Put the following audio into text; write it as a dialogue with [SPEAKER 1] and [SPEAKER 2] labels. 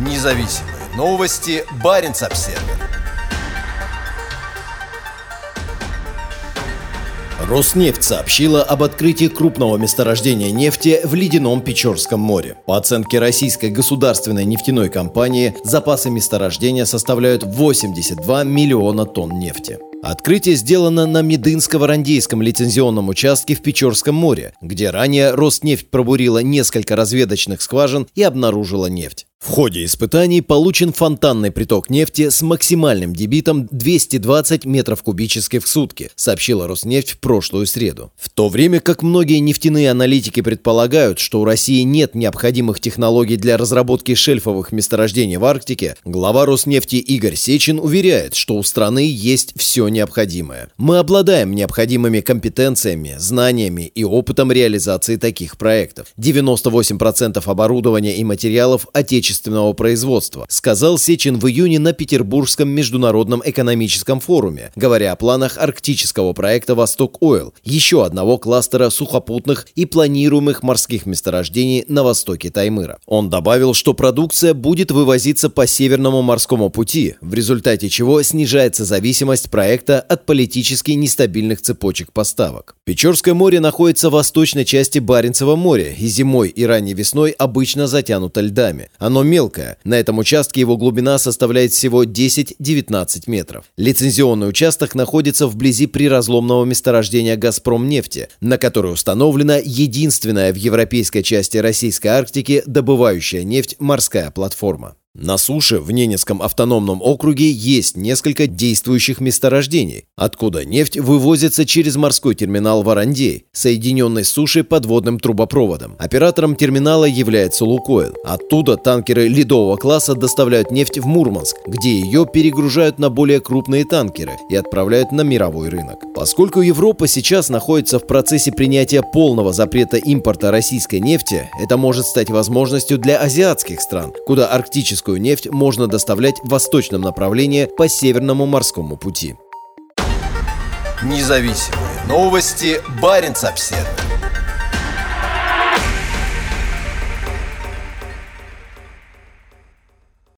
[SPEAKER 1] Независимые новости. Барин обсерва Роснефть сообщила об открытии крупного месторождения нефти в ледяном Печорском море. По оценке российской государственной нефтяной компании, запасы месторождения составляют 82 миллиона тонн нефти. Открытие сделано на Медынско-Варандейском лицензионном участке в Печорском море, где ранее Роснефть пробурила несколько разведочных скважин и обнаружила нефть. В ходе испытаний получен фонтанный приток нефти с максимальным дебитом 220 метров кубических в сутки, сообщила Роснефть в прошлую среду. В то время как многие нефтяные аналитики предполагают, что у России нет необходимых технологий для разработки шельфовых месторождений в Арктике, глава Роснефти Игорь Сечин уверяет, что у страны есть все необходимое. Мы обладаем необходимыми компетенциями, знаниями и опытом реализации таких проектов. 98% оборудования и материалов отечественного производства, сказал Сечин в июне на Петербургском международном экономическом форуме, говоря о планах арктического проекта «Восток Ойл», еще одного кластера сухопутных и планируемых морских месторождений на востоке Таймыра. Он добавил, что продукция будет вывозиться по Северному морскому пути, в результате чего снижается зависимость проекта от политически нестабильных цепочек поставок. Печорское море находится в восточной части Баренцева моря и зимой и ранней весной обычно затянуто льдами. Оно мелкое. На этом участке его глубина составляет всего 10-19 метров. Лицензионный участок находится вблизи приразломного месторождения «Газпром» нефти, на которой установлена единственная в европейской части Российской Арктики добывающая нефть морская платформа. На суше в Ненецком автономном округе есть несколько действующих месторождений, откуда нефть вывозится через морской терминал Варандей, соединенный с сушей подводным трубопроводом. Оператором терминала является Лукойл. Оттуда танкеры ледового класса доставляют нефть в Мурманск, где ее перегружают на более крупные танкеры и отправляют на мировой рынок. Поскольку Европа сейчас находится в процессе принятия полного запрета импорта российской нефти, это может стать возможностью для азиатских стран, куда арктический российскую нефть можно доставлять в восточном направлении по Северному морскому пути. Независимые новости. Барин обседный.